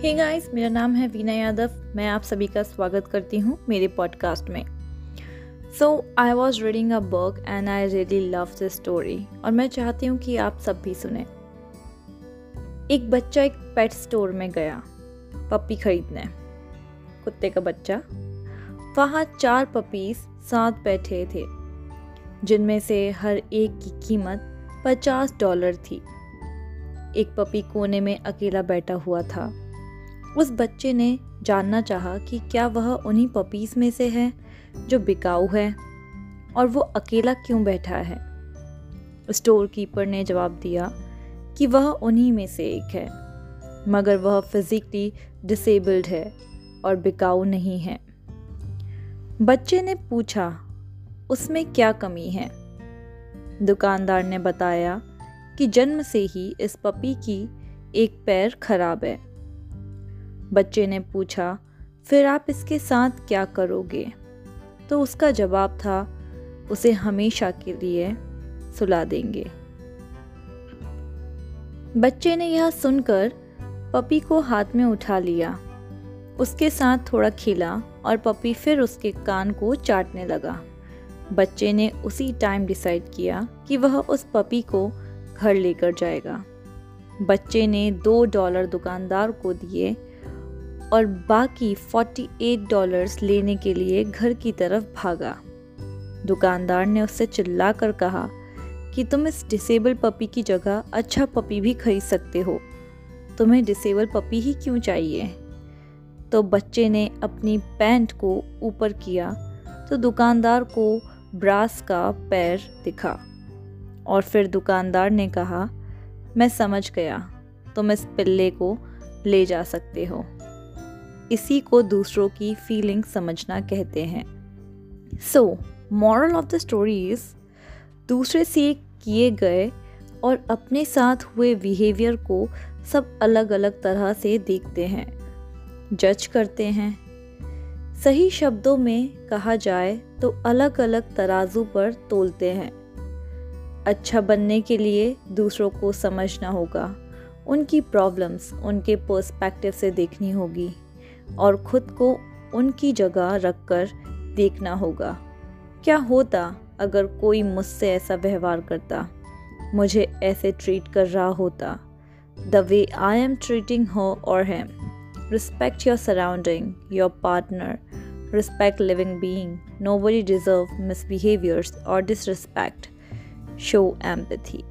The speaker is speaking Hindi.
हे गाइस मेरा नाम है वीना यादव। मैं आप सभी का स्वागत करती हूँ मेरे पॉडकास्ट में। So I was reading a book and I really love this story और मैं चाहती हूँ कि आप सब भी सुने। एक बच्चा एक पेट स्टोर में गया पप्पी खरीदने। कुत्ते का बच्चा। वहाँ चार पपीज साथ बैठे थे, जिनमें से हर एक की कीमत पचास डॉलर थी। एक पपी कोने में अकेला बैठा हुआ था। उस बच्चे ने जानना चाहा कि क्या वह उन्हीं पपीज़ में से है जो बिकाऊ है और वो अकेला क्यों बैठा है? स्टोर कीपर ने जवाब दिया कि वह उन्हीं में से एक है, मगर वह फिज़िकली डिसेबल्ड है और बिकाऊ नहीं है। बच्चे ने पूछा, उसमें क्या कमी है? दुकानदार ने बताया कि जन्म से ही इस पपी की एक पैर खराब है। बच्चे ने पूछा, फिर आप इसके साथ क्या करोगे? तो उसका जवाब था, उसे हमेशा के लिए सुला देंगे. बच्चे ने यह सुनकर पपी को हाथ में उठा लिया। उसके साथ थोड़ा खिला और पपी फिर उसके कान को चाटने लगा। बच्चे ने उसी टाइम डिसाइड किया कि वह उस पपी को घर लेकर जाएगा। बच्चे ने दो डॉलर दुकानदार को दिए और बाकी 48 डॉलर्स लेने के लिए घर की तरफ़ भागा। दुकानदार ने उससे चिल्ला कर कहा कि तुम इस डिसेबल पपी की जगह अच्छा पपी भी खरीद सकते हो। तुम्हें डिसेबल पपी ही क्यों चाहिए? तो बच्चे ने अपनी पैंट को ऊपर किया तो दुकानदार को ब्रास का पैर दिखा और फिर दुकानदार ने कहा, मैं समझ गया, तुम इस पिल्ले को ले जा सकते हो। इसी को दूसरों की फीलिंग समझना कहते हैं। So moral of the stories दूसरे से किए गए और अपने साथ हुए बिहेवियर को सब अलग अलग तरह से देखते हैं जज करते हैं। सही शब्दों में कहा जाए तो अलग अलग तराजू पर तोलते हैं। अच्छा बनने के लिए दूसरों को समझना होगा, उनकी प्रॉब्लम्स उनके पर्सपेक्टिव से देखनी होगी। और खुद को उनकी जगह रखकर देखना होगा। क्या होता अगर कोई मुझसे ऐसा व्यवहार करता? मुझे ऐसे ट्रीट कर रहा होता। The way I am treating हो और हैम respect your surrounding your partner respect living being nobody deserve misbehaviours और डिसरिस्पेक्ट शो एम्पथी